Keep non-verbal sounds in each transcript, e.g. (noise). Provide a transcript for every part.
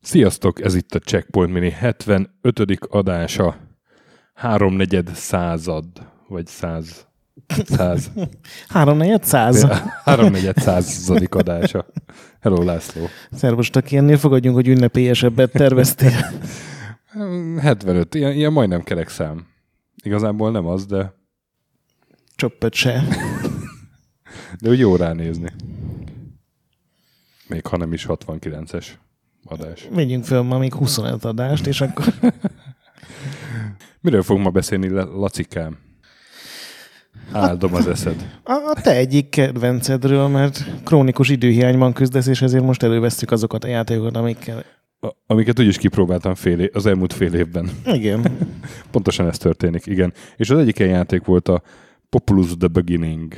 Sziasztok, ez itt a Checkpoint Mini 75. adása. Háromnegyed század, vagy száz. Száz. (laughs) Háromnegyed száz. Háromnegyed századik adása. Hello, László. Szervus, aki ennél fogadjunk, hogy ünnepélyesebbet terveztél. (laughs) 75, ilyen, ilyen majdnem kerek szám. Igazából nem az, de, Csöppet se. (laughs) de úgy jó ránézni. Még ha nem is 69-es adás. Vegyünk föl ma még 25 adást, és akkor (laughs) Miről fogunk ma beszélni, Lacikám? Áldom az eszed. a, a te egyik kedvencedről, mert krónikus időhiányban küzdesz, és ezért most elővesztük azokat a játékokat, amikkel... Amiket úgyis kipróbáltam fél é- az elmúlt fél évben. Igen. (laughs) Pontosan ez történik, igen. És az egyik ilyen játék volt a Populus The Beginning,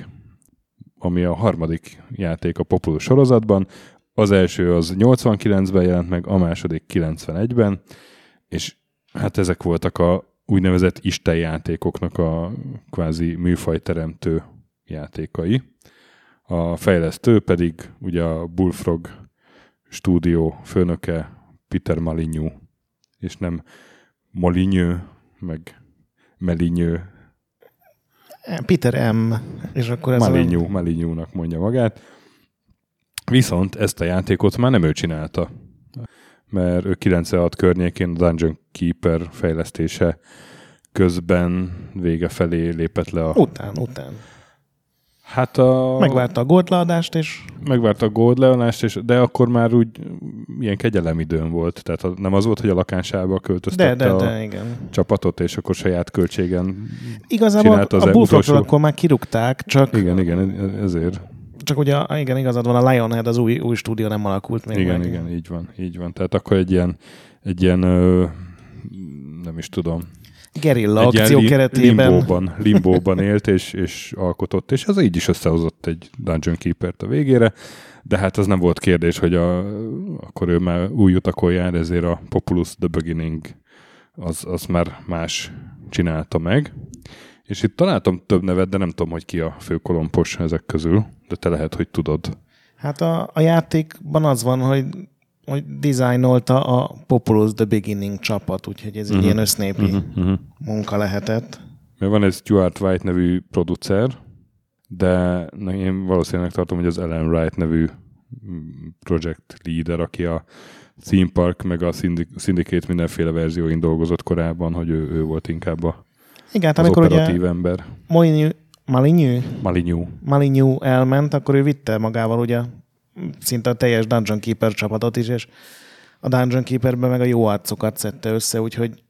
ami a harmadik játék a Populus sorozatban. Az első az 89-ben jelent meg, a második 91-ben, és hát ezek voltak a úgynevezett istenjátékoknak a kvázi műfajteremtő játékai. A fejlesztő pedig ugye a Bullfrog stúdió főnöke Peter Malignu, és nem Molinyő, meg Melinyő, Peter M. És akkor ez Malinyú, Malinyúnak mondja magát. Viszont ezt a játékot már nem ő csinálta, mert ő 96 környékén a Dungeon Keeper fejlesztése közben vége felé lépett le a... A... Után, után. Hát a... Megvárta a goldleadást, és megvárta a gold leolást, és, de akkor már úgy ilyen kegyelemidőn volt. Tehát a- nem az volt, hogy a lakásába de, költöztette de, a de, igen. csapatot, és akkor saját költségen... Igazából a Bullfrogról utolsó- akkor már kirúgták, csak, Igen, igen, ezért. csak ugye, igen, igazad van, a Lionhead, az új, új stúdió nem alakult még Igen, meg. igen, így van, így van. Tehát akkor egy ilyen, egy ilyen ö, nem is tudom, Gerilla egy akció ilyen keretében. limbóban, limbóban élt és, és alkotott, és ez így is összehozott egy Dungeon Keeper-t a végére, de hát az nem volt kérdés, hogy a, akkor ő már új utakon jár, ezért a Populus The Beginning az, az már más csinálta meg. És itt találtam több nevet, de nem tudom, hogy ki a főkolompos ezek közül, de te lehet, hogy tudod. Hát a, a játékban az van, hogy, hogy dizájnolta a Populous The Beginning csapat, úgyhogy ez egy Mhm. ilyen össznépi Uh-huh, uh-huh. munka lehetett. Mert van egy Stuart White nevű producer, de én valószínűleg tartom, hogy az Ellen Wright nevű mm, project leader, aki a Theme Park meg a Syndic- Syndicate mindenféle verzióin dolgozott korábban, hogy ő, ő volt inkább a, Igen, hát az amikor ugye operatív ember. Molyneux, Malinyű, Malinyú. Malinyú elment, akkor ő vitte magával ugye szinte a teljes Dungeon Keeper csapatot is, és a Dungeon Keeperben meg a jó arcokat szedte össze, úgyhogy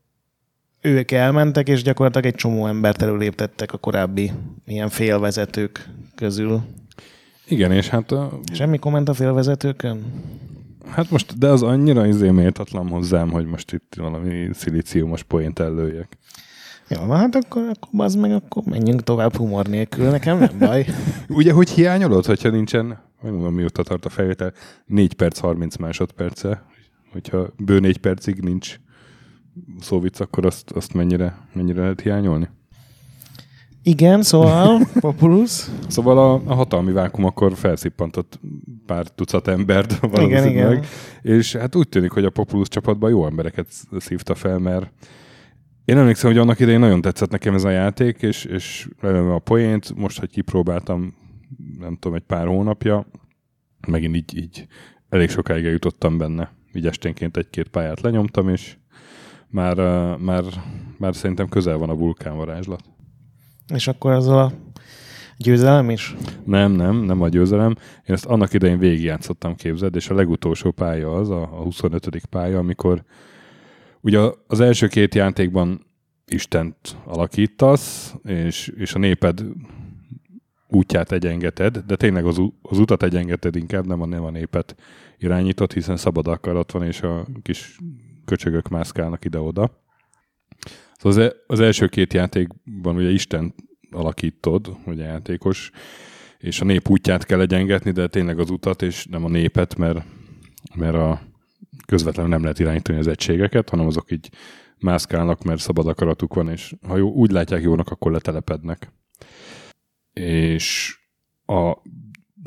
ők elmentek, és gyakorlatilag egy csomó embert előléptettek a korábbi ilyen félvezetők közül. Igen, és hát, a, Semmi komment a félvezetőkön? hát most, de az annyira izé méltatlan hozzám, hogy most itt valami szilíciumos poént előjek. Jó, van, hát akkor, akkor az meg, akkor menjünk tovább humor nélkül, nekem nem baj. (laughs) Ugye, hogy hiányolod, hogyha nincsen, nem tudom, mióta tart a felvétel, 4 perc 30 másodperce, hogyha bő 4 percig nincs szóvic, akkor azt, azt mennyire, mennyire lehet hiányolni? Igen, szóval, (laughs) Populus. Szóval a, a hatalmi vákum akkor felszippantott pár tucat embert Igen, valószínűleg, igen. és hát úgy tűnik, hogy a Populus csapatban jó embereket szívta fel, mert én emlékszem, hogy annak idején nagyon tetszett nekem ez a játék, és, és a poént, most, hogy kipróbáltam, nem tudom, egy pár hónapja, megint így, így elég sokáig eljutottam benne. Így esténként egy-két pályát lenyomtam, és már, már, már szerintem közel van a vulkánvarázslat. És akkor azzal a győzelem is? Nem, nem, nem a győzelem. Én ezt annak idején végigjátszottam képzeld, és a legutolsó pálya az, a, a 25. pálya, amikor ugye az első két játékban Istent alakítasz, és, és a néped útját egyengeted, de tényleg az, az utat egyengeted inkább, nem a, nem a népet irányított, hiszen szabad akarat van, és a kis köcsögök mászkálnak ide-oda. Szóval az, e- az első két játékban ugye Isten alakítod, a játékos, és a nép útját kell egyengetni, de tényleg az utat, és nem a népet, mert, mert a közvetlenül nem lehet irányítani az egységeket, hanem azok így mászkálnak, mert szabad akaratuk van, és ha jó, úgy látják jónak, akkor letelepednek. És a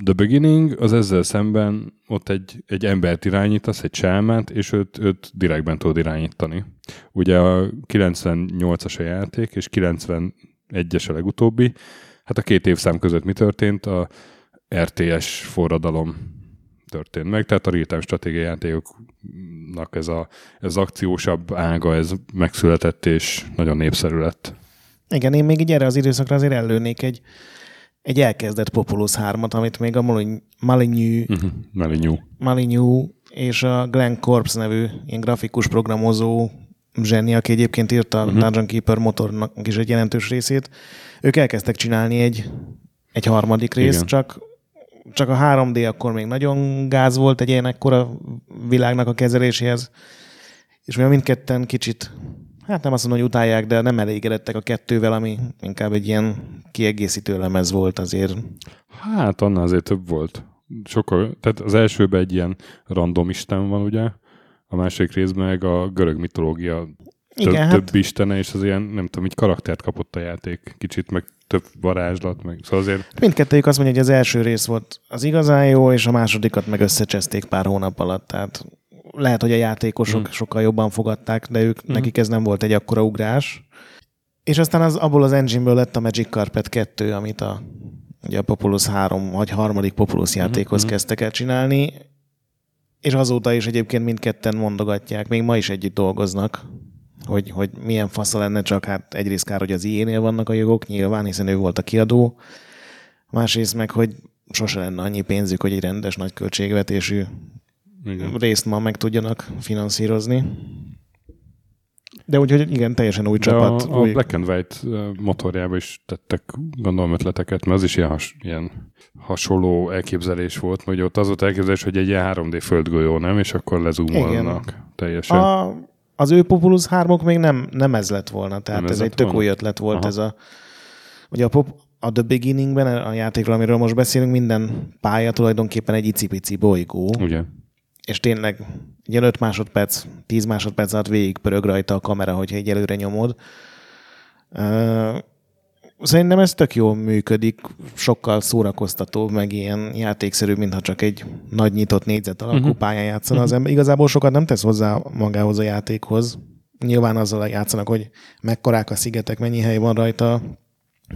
The Beginning az ezzel szemben ott egy, egy embert irányítasz, egy sámánt, és őt, őt direktben tudod irányítani. Ugye a 98-as a játék, és 91-es a legutóbbi. Hát a két évszám között mi történt? A RTS forradalom történt meg, tehát a real stratégiai játékoknak ez, a, ez akciósabb ága, ez megszületett, és nagyon népszerű lett. Igen, én még így erre az időszakra azért előnék egy, egy elkezdett Populus 3-at, amit még a Maligny, uh-huh. Maligny és a Glenn Corps nevű ilyen grafikus programozó zseni, aki egyébként írta a uh-huh. Dungeon Keeper motornak is egy jelentős részét, ők elkezdtek csinálni egy, egy harmadik részt, csak csak a 3D akkor még nagyon gáz volt egy ilyen ekkora világnak a kezeléséhez, és mi mindketten kicsit, hát nem azt mondom, hogy utálják, de nem elégedettek a kettővel, ami inkább egy ilyen kiegészítő lemez volt azért. Hát annál azért több volt. Sokkal, tehát az elsőben egy ilyen random isten van, ugye? A második részben meg a görög mitológia több, Igen, több hát... istene, és az ilyen, nem tudom, így karaktert kapott a játék. Kicsit meg több varázslat, meg szóval azért... Mindkettőjük azt mondja, hogy az első rész volt az igazán jó, és a másodikat meg összecseszték pár hónap alatt, tehát lehet, hogy a játékosok mm. sokkal jobban fogadták, de ők, mm. nekik ez nem volt egy akkora ugrás. És aztán az, abból az engine-ből lett a Magic Carpet 2, amit a, ugye a Populus 3, vagy harmadik Populus játékhoz mm. kezdtek el csinálni, és azóta is egyébként mindketten mondogatják, még ma is együtt dolgoznak hogy, hogy milyen fasza lenne, csak hát egyrészt kár, hogy az ilyenél vannak a jogok, nyilván, hiszen ő volt a kiadó. Másrészt meg, hogy sose lenne annyi pénzük, hogy egy rendes nagy költségvetésű igen. részt ma meg tudjanak finanszírozni. De úgyhogy igen, teljesen új De csapat. A, új... a Black and White motorjába is tettek, gondolom, ötleteket, mert az is ilyen, has, ilyen hasonló elképzelés volt, hogy ott az volt elképzelés, hogy egy ilyen 3D földgolyó, nem? És akkor lezumolnak teljesen. A az ő Populus 3 még nem, nem ez lett volna, tehát nem ez, ez egy tök volna? új ötlet volt Aha. ez a... Ugye a, pop, a The Beginningben, a játékról, amiről most beszélünk, minden pálya tulajdonképpen egy icipici bolygó. Ugye. És tényleg ilyen 5 másodperc, 10 másodperc alatt végig pörög rajta a kamera, hogyha egy előre nyomod. Szerintem ez tök jól működik, sokkal szórakoztató, meg ilyen játékszerű, mintha csak egy nagy nyitott négyzet alakú uh-huh. pályán játszana az ember. Igazából sokat nem tesz hozzá magához a játékhoz. Nyilván azzal játszanak, hogy mekkorák a szigetek, mennyi hely van rajta,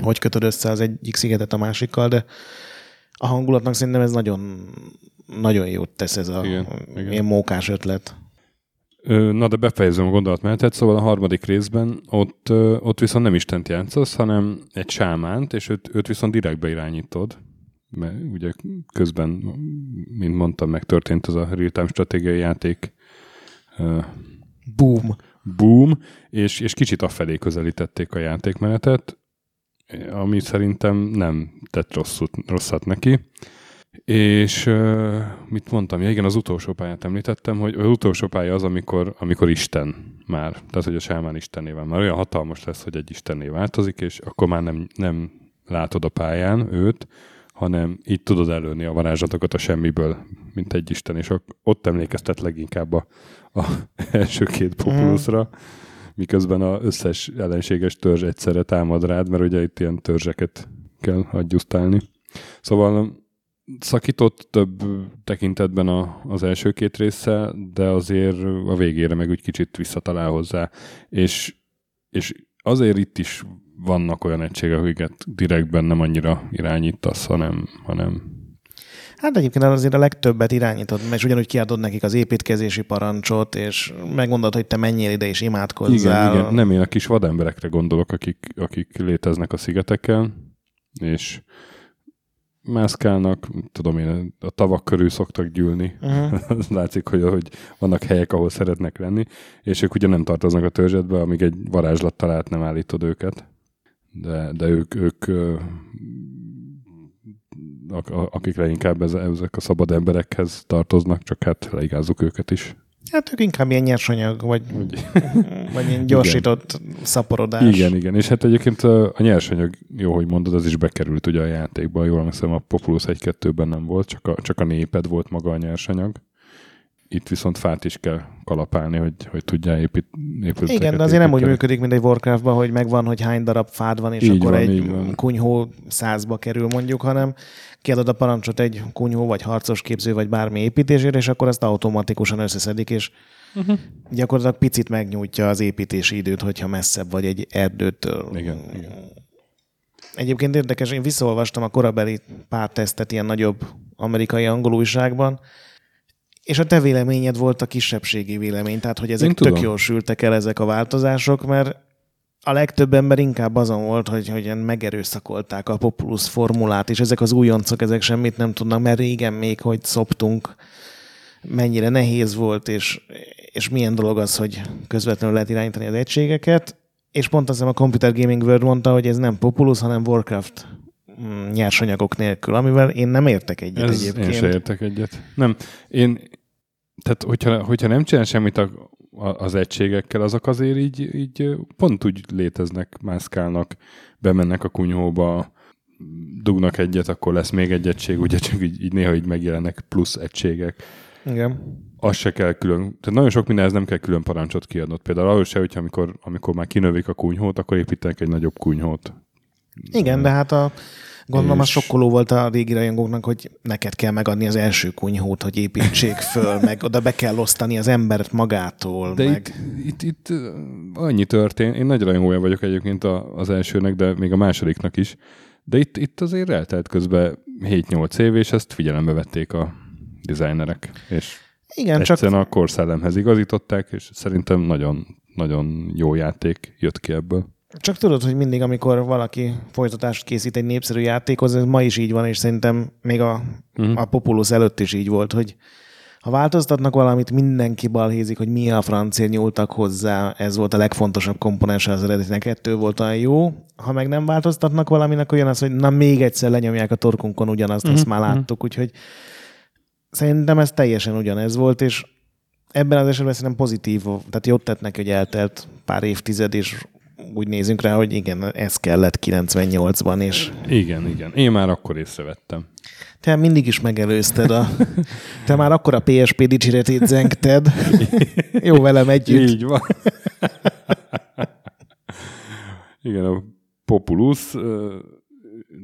hogy kötöd össze az egyik szigetet a másikkal, de a hangulatnak szerintem ez nagyon, nagyon jót tesz ez a igen, ilyen igen. mókás ötlet. Na, de befejezem a gondolatmenetet, szóval a harmadik részben ott, ott viszont nem Istent játszasz, hanem egy sámánt, és őt, őt viszont direktbe irányítod. Mert ugye közben, mint mondtam, megtörtént az a real-time stratégiai játék. Boom. Boom, és, és kicsit afelé közelítették a játékmenetet, ami szerintem nem tett rosszut, rosszat neki. És uh, mit mondtam? Ja, igen, az utolsó pályát említettem, hogy az utolsó pálya az, amikor, amikor Isten már, tehát hogy a sámán Istenével már olyan hatalmas lesz, hogy egy Istenné változik, és akkor már nem, nem látod a pályán őt, hanem így tudod előni a varázslatokat a semmiből, mint egy Isten, és ott emlékeztet leginkább a, a (laughs) első két populusra, mm. miközben az összes ellenséges törzs egyszerre támad rád, mert ugye itt ilyen törzseket kell adjusztálni. Szóval szakított több tekintetben a, az első két része, de azért a végére meg úgy kicsit visszatalál hozzá. És, és azért itt is vannak olyan egységek, akiket direktben nem annyira irányítasz, hanem, hanem Hát egyébként azért a legtöbbet irányítod, és ugyanúgy kiadod nekik az építkezési parancsot, és megmondod, hogy te menjél ide és imádkozzál. Igen, igen. Nem én a kis vademberekre gondolok, akik, akik léteznek a szigeteken, és mászkálnak, tudom én, a tavak körül szoktak gyűlni. (laughs) Uh-huh. Látszik, hogy, hogy vannak helyek, ahol szeretnek lenni, és ők ugye nem tartoznak a törzsetbe, amíg egy varázslat talált nem állítod őket. De, de ők, ők akik leginkább ezek a szabad emberekhez tartoznak, csak hát leigázzuk őket is. Hát ők inkább ilyen nyersanyag, vagy, (laughs) vagy ilyen gyorsított igen. szaporodás. Igen, igen. És hát egyébként a, a nyersanyag, jó, hogy mondod, az is bekerült ugye a játékba. Jól emlékszem, a Populus 1-2-ben nem volt, csak a, csak a néped volt maga a nyersanyag. itt viszont fát is kell kalapálni, hogy, hogy tudja épít, épületeket Igen, de azért nem úgy építeni. működik, mint egy Warcraftban, hogy megvan, hogy hány darab fád van, és Így akkor van, egy kunyhó százba kerül mondjuk, hanem kiadod a parancsot egy kunyhó, vagy harcos képző, vagy bármi építésére, és akkor azt automatikusan összeszedik, és uh-huh. gyakorlatilag picit megnyújtja az építési időt, hogyha messzebb vagy egy erdőtől. Igen, igen. Egyébként érdekes, én visszaolvastam a korabeli pár tesztet ilyen nagyobb amerikai angol újságban, és a te véleményed volt a kisebbségi vélemény, tehát hogy ezek tök jól sültek el ezek a változások, mert a legtöbb ember inkább azon volt, hogy, hogy ilyen megerőszakolták a Populus formulát, és ezek az újoncok, ezek semmit nem tudnak, mert régen még, hogy szoptunk, mennyire nehéz volt, és, és milyen dolog az, hogy közvetlenül lehet irányítani az egységeket, és pont azt hiszem a Computer Gaming World mondta, hogy ez nem Populus, hanem Warcraft mm, nyersanyagok nélkül, amivel én nem értek egyet Ez egyébként. én se értek egyet. Nem, én, tehát hogyha, hogyha nem csinál semmit a, az egységekkel, azok azért így, így pont úgy léteznek, mászkálnak, bemennek a kunyhóba, dugnak egyet, akkor lesz még egy egység, ugye csak így, így néha így megjelennek plusz egységek. Igen. Az se kell külön, tehát nagyon sok mindenhez nem kell külön parancsot kiadnod. Például ahhoz se, hogyha amikor, amikor már kinövik a kunyhót, akkor építenek egy nagyobb kunyhót. Igen, de hát a gondolom az És- sokkoló volt a régi rajongóknak, hogy neked kell megadni az első kunyhót, hogy építsék föl, meg oda be kell osztani az embert magától, De meg... itt, itt, itt annyi történt. Én nagy rajongója vagyok egyébként az elsőnek, de még a másodiknak is. De itt, itt azért eltelt közben 7-8 év, és ezt figyelembe vették a designerek. És Igen, csak egyszerűen a korszellemhez igazították, és szerintem nagyon, nagyon jó játék jött ki ebből. Csak tudod, hogy mindig, amikor valaki folytatást készít egy népszerű játékhoz, ez ma is így van, és szerintem még a, Mhm. uh-huh. a Populus előtt is így volt, hogy ha változtatnak valamit, mindenki balhézik, hogy mi a francia nyúltak hozzá, ez volt a legfontosabb komponense az eredetinek, ettől volt olyan jó. Ha meg nem változtatnak valaminek, olyan az, hogy na még egyszer lenyomják a torkunkon ugyanazt, uh-huh. azt már láttuk, úgyhogy szerintem ez teljesen ugyanez volt, és ebben az esetben szerintem pozitív, tehát jót tett neki, hogy eltelt pár évtized, és úgy nézünk rá, hogy igen, ez kellett 98-ban, és Igen, igen. Én már akkor észrevettem. te mindig is megelőzted a... Te már akkor a PSP dicséretét zengted. (laughs) Jó velem együtt. Így van. Igen, a Populus,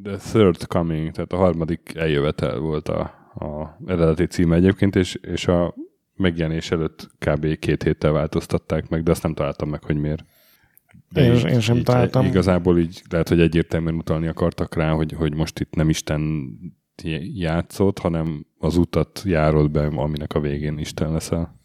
The Third Coming, tehát a harmadik eljövetel volt a, a eredeti címe egyébként, és, és a megjelenés előtt kb. két héttel változtatták meg, de azt nem találtam meg, hogy miért. Én- én sem találtam. Igazából így lehet, hogy egyértelműen utalni akartak rá, hogy, hogy most itt nem Isten játszott, hanem az utat járod be, aminek a végén Isten leszel.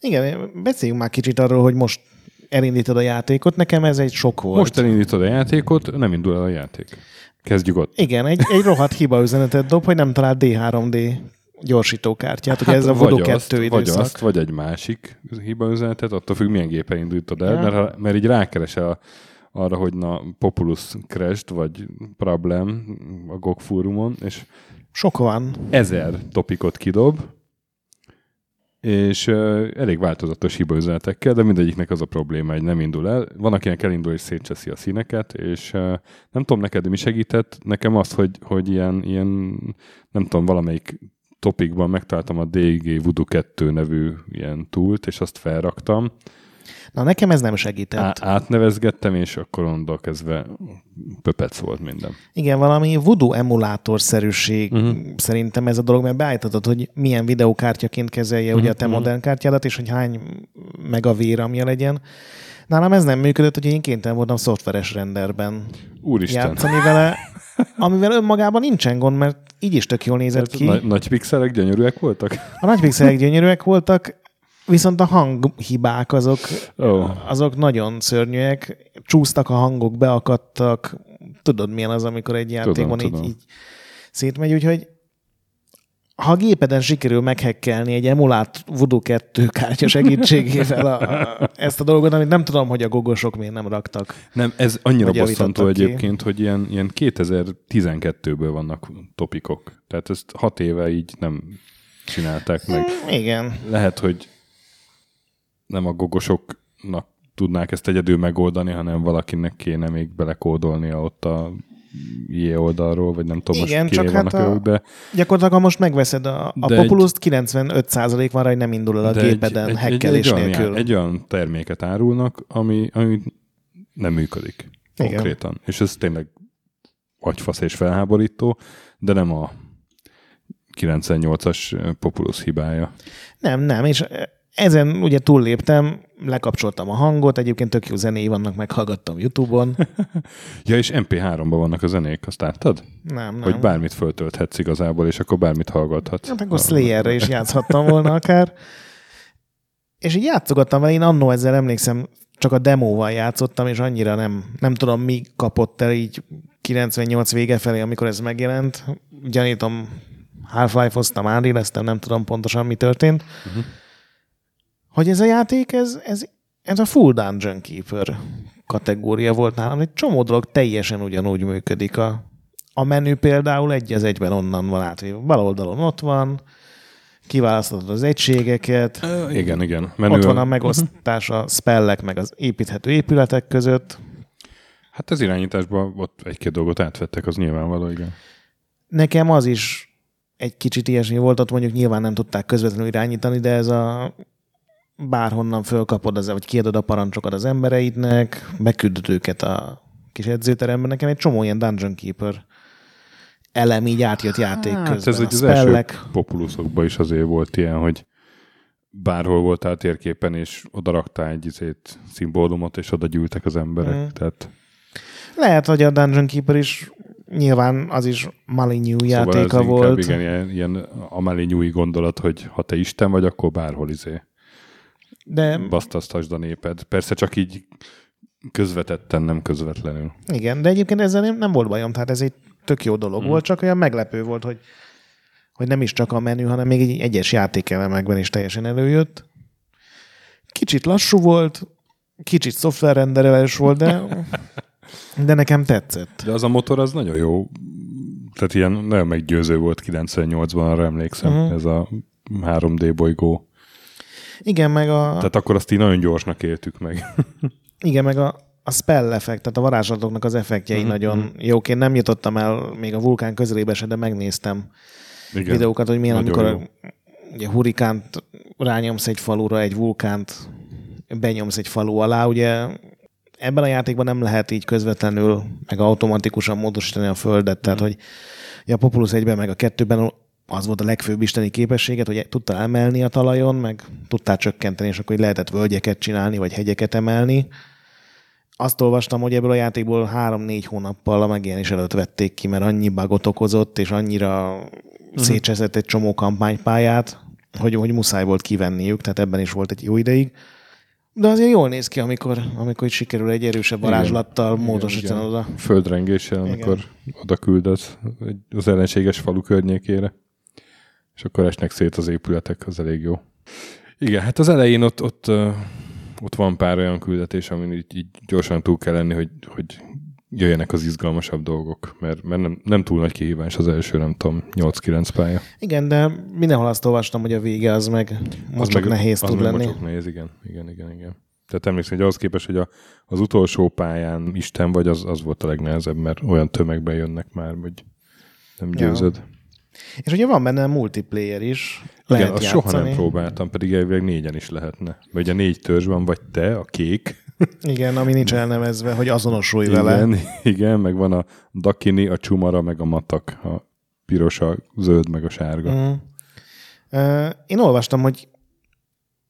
Igen, beszéljünk már kicsit arról, hogy most elindítod a játékot. Nekem ez egy sok volt. Most elindítod a játékot, nem indul el a játék. Kezdjük ott. Igen, egy, egy rohadt hiba üzenetet dob, hogy nem talált D3D gyorsítókártyát. Ugye ez a Hát vagy azt, 2 vagy időszak. azt, vagy egy másik hiba üzenetet, attól függ, milyen gépen indítod el, Ja. mert, ha- mert így rákeresel arra, hogy na, Populus crashed, vagy problem a GOG fórumon, és Sok van. ezer topikot kidob, és uh, elég változatos hibaüzenetekkel, de mindegyiknek az a probléma, hogy nem indul el. Van, akinek elindul és szétcseszi a színeket, és uh, nem tudom neked, mi segített. Nekem az, hogy, hogy ilyen, ilyen, nem tudom, valamelyik topikban megtaláltam a DG Voodoo 2 nevű ilyen túlt, és azt felraktam. Na, nekem ez nem segített. Á- átnevezgettem, és akkor onnantól kezdve pöpec volt minden. Igen, valami voodoo emulátorszerűség uh-huh. szerintem ez a dolog, mert beállíthatod, hogy milyen videókártyaként kezelje uh-huh. ugye a te Mhm. modern kártyádat, és hogy hány meg a véramja legyen. Nálam ez nem működött, hogy én kénytelen voltam szoftveres renderben Úristen! játszani vele, (laughs) amivel önmagában nincsen gond, mert így is tök jól nézett ki. Nagy, nagy pixelek gyönyörűek voltak? A nagy pixelek gyönyörűek voltak, viszont a hanghibák azok, Ó. azok nagyon szörnyűek. Csúsztak a hangok, beakadtak. Tudod, milyen az, amikor egy játékban így, tudom. így szétmegy, úgyhogy ha a gépeden sikerül meghekkelni egy emulát Voodoo 2 kártya segítségével a, a, ezt a dolgot, amit nem tudom, hogy a gogosok miért nem raktak. Nem, ez annyira bosszantó ki. egyébként, hogy ilyen, ilyen 2012-ből vannak topikok. Tehát ezt hat éve így nem csinálták meg. Igen. Lehet, hogy nem a gogosoknak tudnák ezt egyedül megoldani, hanem valakinek kéne még belekódolnia ott a IE oldalról, vagy nem tudom Igen, most csak hát a- ők, de, Gyakorlatilag, ha most megveszed a, a egy- Populus-t, 95% van rá, hogy nem indul el a de gépeden egy, egy, egy, hekkelés olyan, nélkül. já- egy olyan terméket árulnak, ami, ami nem működik Igen. konkrétan. És ez tényleg agyfasz és felháborító, de nem a 98-as Populus hibája. Nem, nem, és ezen ugye túlléptem, lekapcsoltam a hangot, egyébként tök jó zenéi vannak, meghallgattam YouTube-on. (laughs) Ja, és MP3-ban vannak a zenék, azt láttad? Nem, nem. Hogy bármit föltölthetsz igazából, és akkor bármit hallgathatsz. Hát akkor Slayerre is játszhattam volna akár. És így játszogattam vele, én annó ezzel emlékszem, csak a demóval játszottam, és annyira nem, nem tudom, mi kapott el így 98 vége felé, amikor ez megjelent. Gyanítom, Half-Life-oztam, áréleztem, nem tudom pontosan, mi történt. Uh-huh. Hogy ez a játék, ez, ez, ez a Full Dungeon Keeper kategória volt nálam. Egy csomó dolog teljesen ugyanúgy működik. A, a menü például egy az egyben onnan van átvéve. Bal oldalon ott van, kiválasztod az egységeket, Ö, igen, igen. Menü ott van a megosztás a spellek meg az építhető épületek között. Hát az irányításban ott egy-két dolgot átvettek, az nyilvánvaló, igen. Nekem az is egy kicsit ilyesmi volt, ott mondjuk nyilván nem tudták közvetlenül irányítani, de ez a bárhonnan fölkapod, az, vagy kiadod a parancsokat az embereidnek, beküldöd őket a kis edzőteremben. Nekem egy csomó ilyen Dungeon Keeper elem így átjött játék közben. Hát ez a az első spellek. populusokban is azért volt ilyen, hogy bárhol voltál térképen, és oda raktál egy izét, szimbólumot, és oda gyűltek az emberek. Mm. Tehát Lehet, hogy a Dungeon Keeper is nyilván az is játéka szóval inkább volt. igen, ilyen, ilyen amelé nyúi gondolat, hogy ha te Isten vagy, akkor bárhol izé De basztasztasd a néped. Persze csak így közvetetten, nem közvetlenül. Igen, de egyébként ezzel nem, nem volt bajom, tehát ez egy tök jó dolog hmm. volt, csak olyan meglepő volt, hogy, hogy nem is csak a menü, hanem még egy egyes játékelemekben is teljesen előjött. Kicsit lassú volt, kicsit szoftverrenderelés volt, de, (laughs) de nekem tetszett. De az a motor az nagyon jó. Tehát ilyen nagyon meggyőző volt 98-ban, arra emlékszem, uh-huh. ez a 3D bolygó. Igen, meg a, Tehát akkor azt így nagyon gyorsnak éltük meg. (laughs) igen, meg a, a spell effekt, tehát a varázslatoknak az effektjei Mhm, nagyon jók. Én nem jutottam el még a vulkán közelébe se, de megnéztem Igen. videókat, hogy milyen, amikor ugye hurikánt rányomsz egy falura, egy vulkánt benyomsz egy falu alá, ugye ebben a játékban nem lehet így közvetlenül, meg automatikusan módosítani a földet, tehát hogy ugye a Populus 1-ben meg a 2-ben az volt a legfőbb isteni képességet, hogy tudtál emelni a talajon, meg tudtál csökkenteni, és akkor így lehetett völgyeket csinálni, vagy hegyeket emelni. Azt olvastam, hogy ebből a játékból három-négy hónappal a megjelenés előtt vették ki, mert annyi bugot okozott, és annyira uh-huh. szétcseszett egy csomó kampánypályát, hogy, hogy muszáj volt kivenniük, tehát ebben is volt egy jó ideig. De azért jól néz ki, amikor, amikor itt sikerül egy erősebb Igen. varázslattal Igen, módosítanod a... Földrengéssel, amikor oda küldöd egy- az ellenséges falu környékére, és akkor esnek szét az épületek, az elég jó. Igen, hát az elején ott, ott, ott van pár olyan küldetés, amin így, így gyorsan túl kell lenni, hogy, hogy jöjjenek az izgalmasabb dolgok, mert, mert nem, nem túl nagy kihívás az első, nem tudom, 8-9 pálya. Igen, de mindenhol azt olvastam, hogy a vége az meg most csak nehéz az tud lenni. mocsok nehéz, igen, igen, igen, igen. Tehát emlékszem, hogy ahhoz képest, hogy a, az utolsó pályán Isten vagy, az, az volt a legnehezebb, mert olyan tömegben jönnek már, hogy nem Ja. És ugye van benne multiplayer is, Igen, lehet azt játszani. soha nem próbáltam, pedig elvileg négyen is lehetne. Mert ugye négy törzs van, vagy te, a kék, (laughs) Igen, ami nincs elnevezve, hogy azonosulj vele. igen, (laughs) igen, meg van a dakini, a csumara, meg a matak, a piros, a zöld, meg a sárga. Mm. Én olvastam, hogy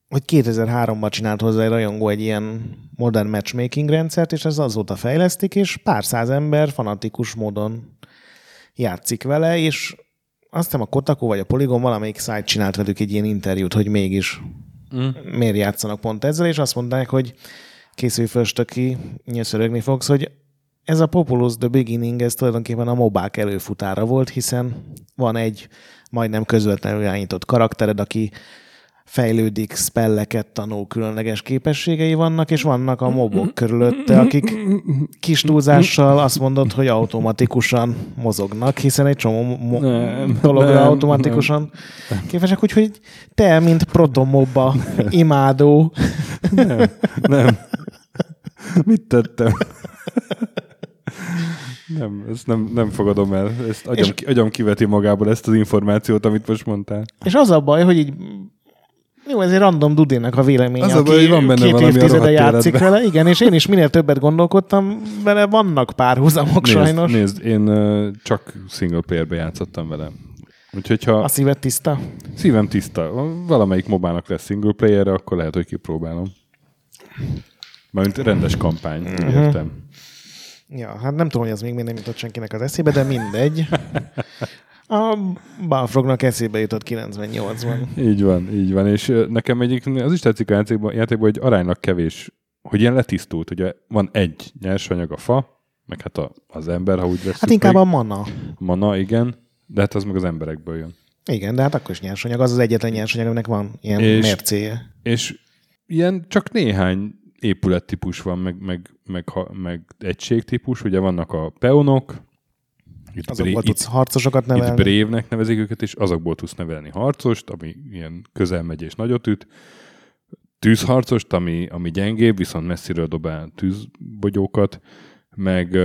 hogy 2003-ban csinált hozzá egy rajongó egy ilyen modern matchmaking rendszert, és ez azóta fejlesztik, és pár száz ember fanatikus módon játszik vele, és azt hiszem a Kotaku vagy a Polygon valamelyik szájt csinált velük egy ilyen interjút, hogy mégis Mm. miért játszanak pont ezzel, és azt mondták, hogy készülj föl, ki, nyilván fogsz, hogy ez a Populous The Beginning, ez tulajdonképpen a mobák előfutára volt, hiszen van egy majdnem közvetlenül irányított karaktered, aki fejlődik, spelleket tanul, különleges képességei vannak, és vannak a mobok körülötte, akik kis túlzással azt mondod, hogy automatikusan mozognak, hiszen egy csomó mo- Nem, dologra nem, automatikusan képesek, úgyhogy te, mint protomobba imádó, Nem, nem. Mit tettem? Nem, ezt nem, nem fogadom el. Ezt agyam, ki, agyam kiveti magából ezt az információt, amit most mondtál. És az a baj, hogy így jó, ez egy random Dudinak a véleménye, Az a aki baj, hogy van benne két a évtizede játszik életben. vele. Igen, és én is minél többet gondolkodtam vele, vannak párhuzamok Nézd, sajnos. nézd, én ö, csak single playerbe játszottam vele. Úgyhogy ha A szíved tiszta? szívem tiszta, valamelyik mobának lesz single player akkor lehet, hogy kipróbálom. Mármint rendes kampány, Mhm. értem. Ja, hát nem tudom, hogy ez még nem jutott senkinek az eszébe, de mindegy. (laughs) A Balfrognak eszébe jutott 98-ban. Így van, így van. És nekem egyik az is tetszik a játékban, játékban, hogy aránylag kevés, hogy ilyen letisztult. Ugye van egy nyersanyag a fa, meg hát a, az ember, ha úgy veszünk. Hát inkább meg. a mana. Mana, igen, de hát az meg az emberekből jön. Igen, de hát akkor is nyersanyag. Az az egyetlen nyersanyag, aminek van ilyen És- mércéje. És ilyen csak néhány épülettípus van, meg, meg, meg, meg egységtípus. Ugye vannak a peonok, itt, Azokból bré- tudsz harcosokat itt nevelni. brévnek nevezik őket, és azokból tudsz nevelni harcost, ami ilyen közel megy és nagyot üt. Tűzharcost, ami, ami gyengébb, viszont messziről dobál tűzbogyókat, meg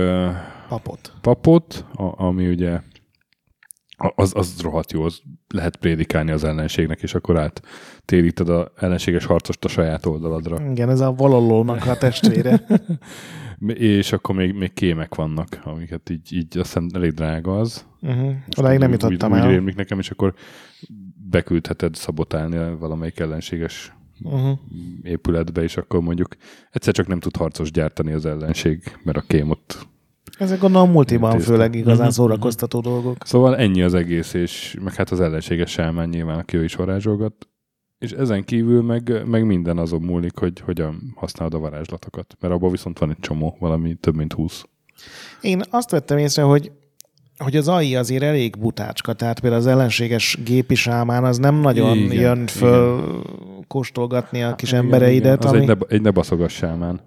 Papot. papot, a, ami ugye a- az, az rohadt jó, az lehet prédikálni az ellenségnek, és akkor áttéríted az ellenséges harcost a saját oldaladra. Igen, ez a valallónak a testvére. (laughs) És akkor még, még kémek vannak, amiket így, így azt hiszem elég drága az. Uh-huh. Odáig nem jutottam úgy, el. Úgy rémlik nekem, és akkor beküldheted szabotálni valamelyik ellenséges Uh-huh. épületbe, és akkor mondjuk egyszer csak nem tud harcos gyártani az ellenség, mert a kém ott Ezek gondolom multiban Intéztem. főleg igazán Mhm. szórakoztató dolgok. Szóval ennyi az egész, és meg hát az ellenséges sámán nyilván, aki ő is varázsolgat. És ezen kívül meg, meg minden azon múlik, hogy hogyan használod a varázslatokat. Mert abban viszont van egy csomó, valami több mint 20. Én azt vettem észre, hogy hogy az AI azért elég butácska, tehát például az ellenséges gépi sámán az nem nagyon Igen, jön föl kóstolgatni a kis Igen, embereidet. igen. Az ami... egy, ne, egy ne baszogas sámán.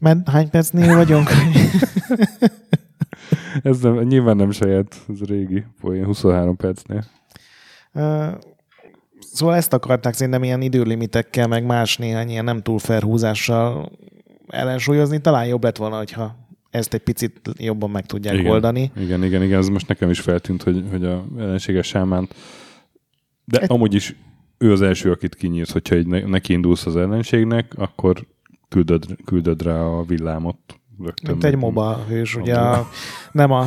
Mert hány percnél vagyunk? (laughs) Ez nem, nyilván nem saját, ez régi poén, 23 percnél. Szóval ezt akarták szerintem ilyen időlimitekkel, meg más néhány ilyen nem túl felhúzással ellensúlyozni. Talán jobb lett volna, hogyha ezt egy picit jobban meg tudják Igen. oldani. Igen, igen, igen, ez most nekem is feltűnt, hogy, hogy a ellenséges sámán. De Egy- amúgy is ő az első, akit kinyírsz, hogyha ne, neki indulsz az ellenségnek, akkor küldöd, küldöd rá a villámot. Rögtön. Mint egy MOBA hős, ugye A nem a,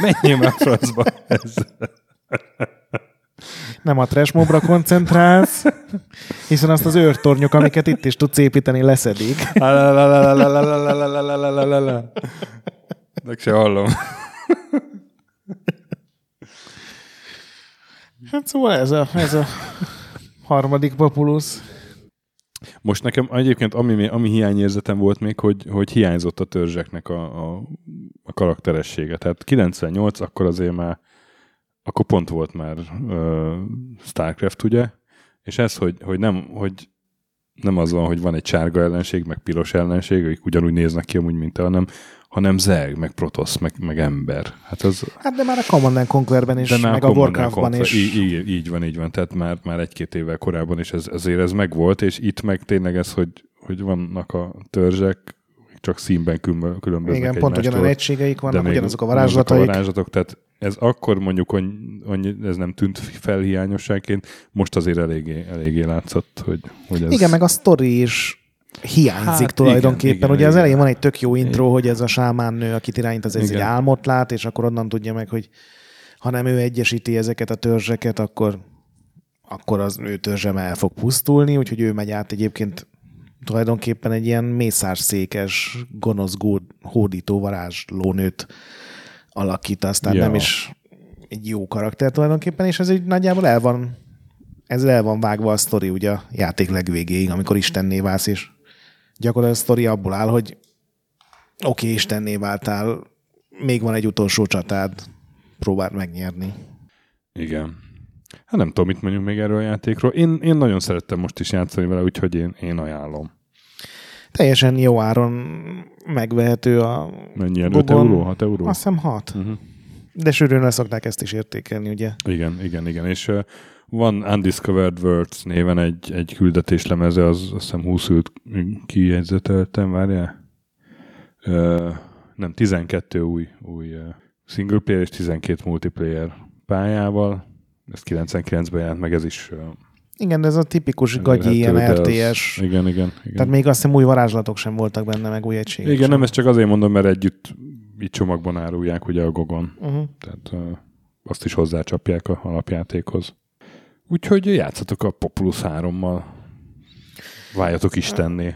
Menjél már francba. Ez. (laughs) nem a trash mobra koncentrálsz, hiszen azt az őrtornyok, amiket itt is tudsz építeni, leszedik. Meg se hallom. Hát szóval ez a, ez a harmadik populusz. Most nekem egyébként ami, ami hiányérzetem volt még, hogy, hogy hiányzott a törzseknek a, a, a karakteressége. Tehát 98, akkor azért már, akkor pont volt már uh, Starcraft, ugye? És ez, hogy, hogy, nem, hogy nem az van, hogy van egy sárga ellenség, meg piros ellenség, akik ugyanúgy néznek ki amúgy, mint te, hanem, hanem Zeg, meg Protoss, meg, meg ember. Hát az, Hát de már a Command and Conquerben is, de már meg a and Warcraftban is. Így, így, van, így van. Tehát már, már egy-két évvel korábban is ez, azért ez megvolt, és itt meg tényleg ez, hogy, hogy vannak a törzsek, csak színben különbö- különböznek Igen, pont ugyanolyan egységeik vannak, még ugyanazok a varázslataik. A varázslatok, tehát ez akkor mondjuk, hogy, hogy ez nem tűnt fel hiányosságként, most azért eléggé, eléggé látszott, hogy, hogy ez... Igen, meg a sztori is hiányzik Hát tulajdonképpen. igen, Igen, Ugye igen, az igen. elején van egy tök jó intro, hogy ez a sámán nő, akit irányt az ez egy Igen. álmot lát, és akkor onnan tudja meg, hogy ha nem ő egyesíti ezeket a törzseket, akkor, akkor az ő törzsem el fog pusztulni, úgyhogy ő megy át egyébként tulajdonképpen egy ilyen mészárszékes, gonosz gód- hódító varázslónőt alakít, aztán Ja. nem is egy jó karakter tulajdonképpen, és ez így nagyjából el van, ez el van vágva a sztori ugye a játék legvégéig, amikor istenné válsz, és gyakorlatilag a sztori abból áll, hogy oké, okay, istenné váltál, még van egy utolsó csatád, próbáld megnyerni. Igen. Hát nem tudom, mit mondjuk még erről a játékról. Én, én nagyon szerettem most is játszani vele, úgyhogy én, én ajánlom. Teljesen jó áron megvehető a Mennyi? 5 Gogon. euró? 6 euró? azt hiszem hat. Uh-huh. De sűrűn le szokták ezt is értékelni, ugye? Igen, igen, igen. És uh, van Undiscovered Worlds néven egy, egy küldetéslemeze, az azt hiszem 20 ült kijegyzeteltem, várjál? Uh, nem, 12 új, új single player és 12 multiplayer pályával. Ez 99-ben jelent meg, ez is igen, de ez a tipikus gagyi ilyen RTS. Igen, igen, igen. Tehát még azt hiszem új varázslatok sem voltak benne, meg új egységek Igen, sem. nem, ezt csak azért mondom, mert együtt így csomagban árulják ugye a Gogon. Uh-huh. Tehát uh, azt is hozzácsapják a alapjátékhoz. Úgyhogy játszatok a Populus 3-mal. Váljatok Istenné.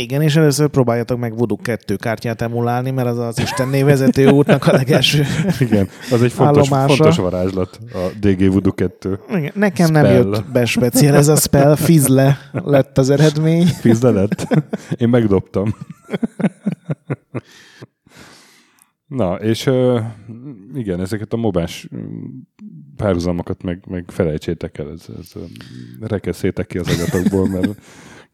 Igen, és először próbáljatok meg Voodoo 2 kártyát emulálni, mert az az Istenné vezető útnak a legelső (laughs) Igen, az egy fontos, fontos varázslat, a DG Voodoo 2. Igen, nekem spell. nem jött be speciál ez a spell, fizle lett az eredmény. (laughs) Fizle lett? Én megdobtam. (laughs) Na, és igen, ezeket a mobás párhuzamokat meg, meg felejtsétek el, ez, ez rekeszétek ki az agyatokból, mert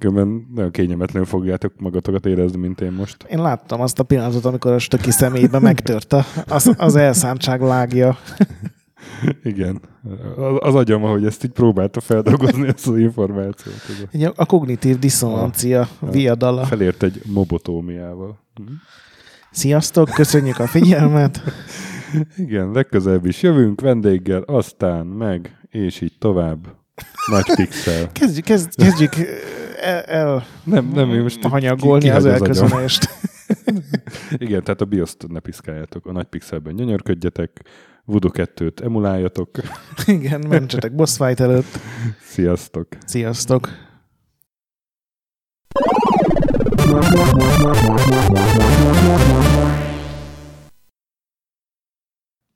különben nagyon kényelmetlenül fogjátok magatokat érezni, mint én most. Én láttam azt a pillanatot, amikor a stöki személybe megtört az, az elszántság lágja. (laughs) Igen. Az, az agyam, ahogy ezt így próbálta feldolgozni ezt az információt. Ugye, a kognitív diszonancia a, viadala. Felért egy mobotómiával. Sziasztok, köszönjük a figyelmet! (laughs) Igen, legközelebb is jövünk vendéggel, aztán meg, és így tovább. Nagy pixel. Kezdjük, kezd, kezdjük el, el nem, nem, most hanyagolni az elköszönést. (laughs) Igen, tehát a bioszt ne piszkáljátok, a nagy pixelben gyönyörködjetek, Voodoo 2-t emuláljatok. (laughs) Igen, mentsetek boss fight előtt. Sziasztok! Sziasztok!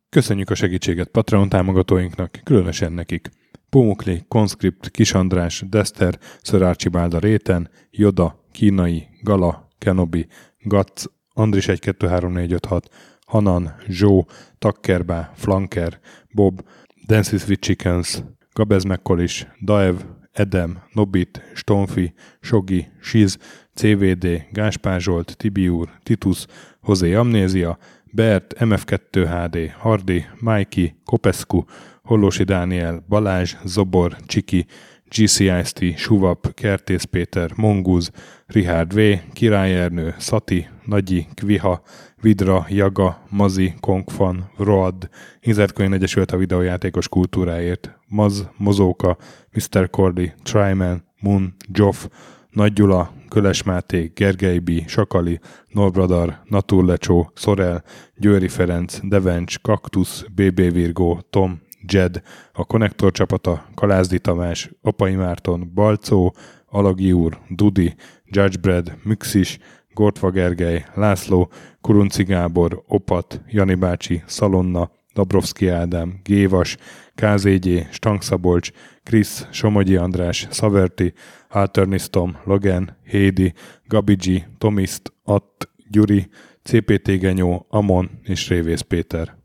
Köszönjük a segítséget Patreon támogatóinknak, különösen nekik. Pumukli, Conscript, Kis András, Dester, Sir Archibald a Réten, Joda, Kínai, Gala, Kenobi, Gatz, Andris 1 2 3 4 5 6, Hanan, Zsó, Takkerbá, Flanker, Bob, Dances with Chickens, Gabez Mekkolis, Daev, Edem, Nobit, Stonfi, Sogi, Siz, CVD, Gáspár Zsolt, Tibiur, Titus, Hozé Amnézia, Bert, MF2 HD, Hardi, Mikey, Kopescu, Hollósi Dániel, Balázs, Zobor, Csiki, GCIST, Suvap, Kertész Péter, Mongúz, Richard V, Király Ernő, Szati, Nagyi, Kviha, Vidra, Jaga, Mazi, Kongfan, Road, Inzertkönyv Egyesült a videójátékos kultúráért, Maz, Mozóka, Mr. Cordy, Tryman, Moon, Joff, Nagy Gyula, Köles Máté, Gergely B., Sakali, Norbradar, Naturlecsó, Szorel, Győri Ferenc, Devencs, Kaktusz, BB Virgó, Tom, Jed, a Konnektor csapata, Kalázdi Tamás, Apai Márton, Balcó, Alagi úr, Dudi, Judgebred, Müxis, Gortva Gergely, László, Kurunci Gábor, Opat, Jani bácsi, Szalonna, Dabrowski Ádám, Gévas, KZG, Stangszabolcs, Krisz, Somogyi András, Szaverti, Alternisztom, Logan, Hédi, Gabigi, Tomiszt, Att, Gyuri, CPT Genyó, Amon és Révész Péter.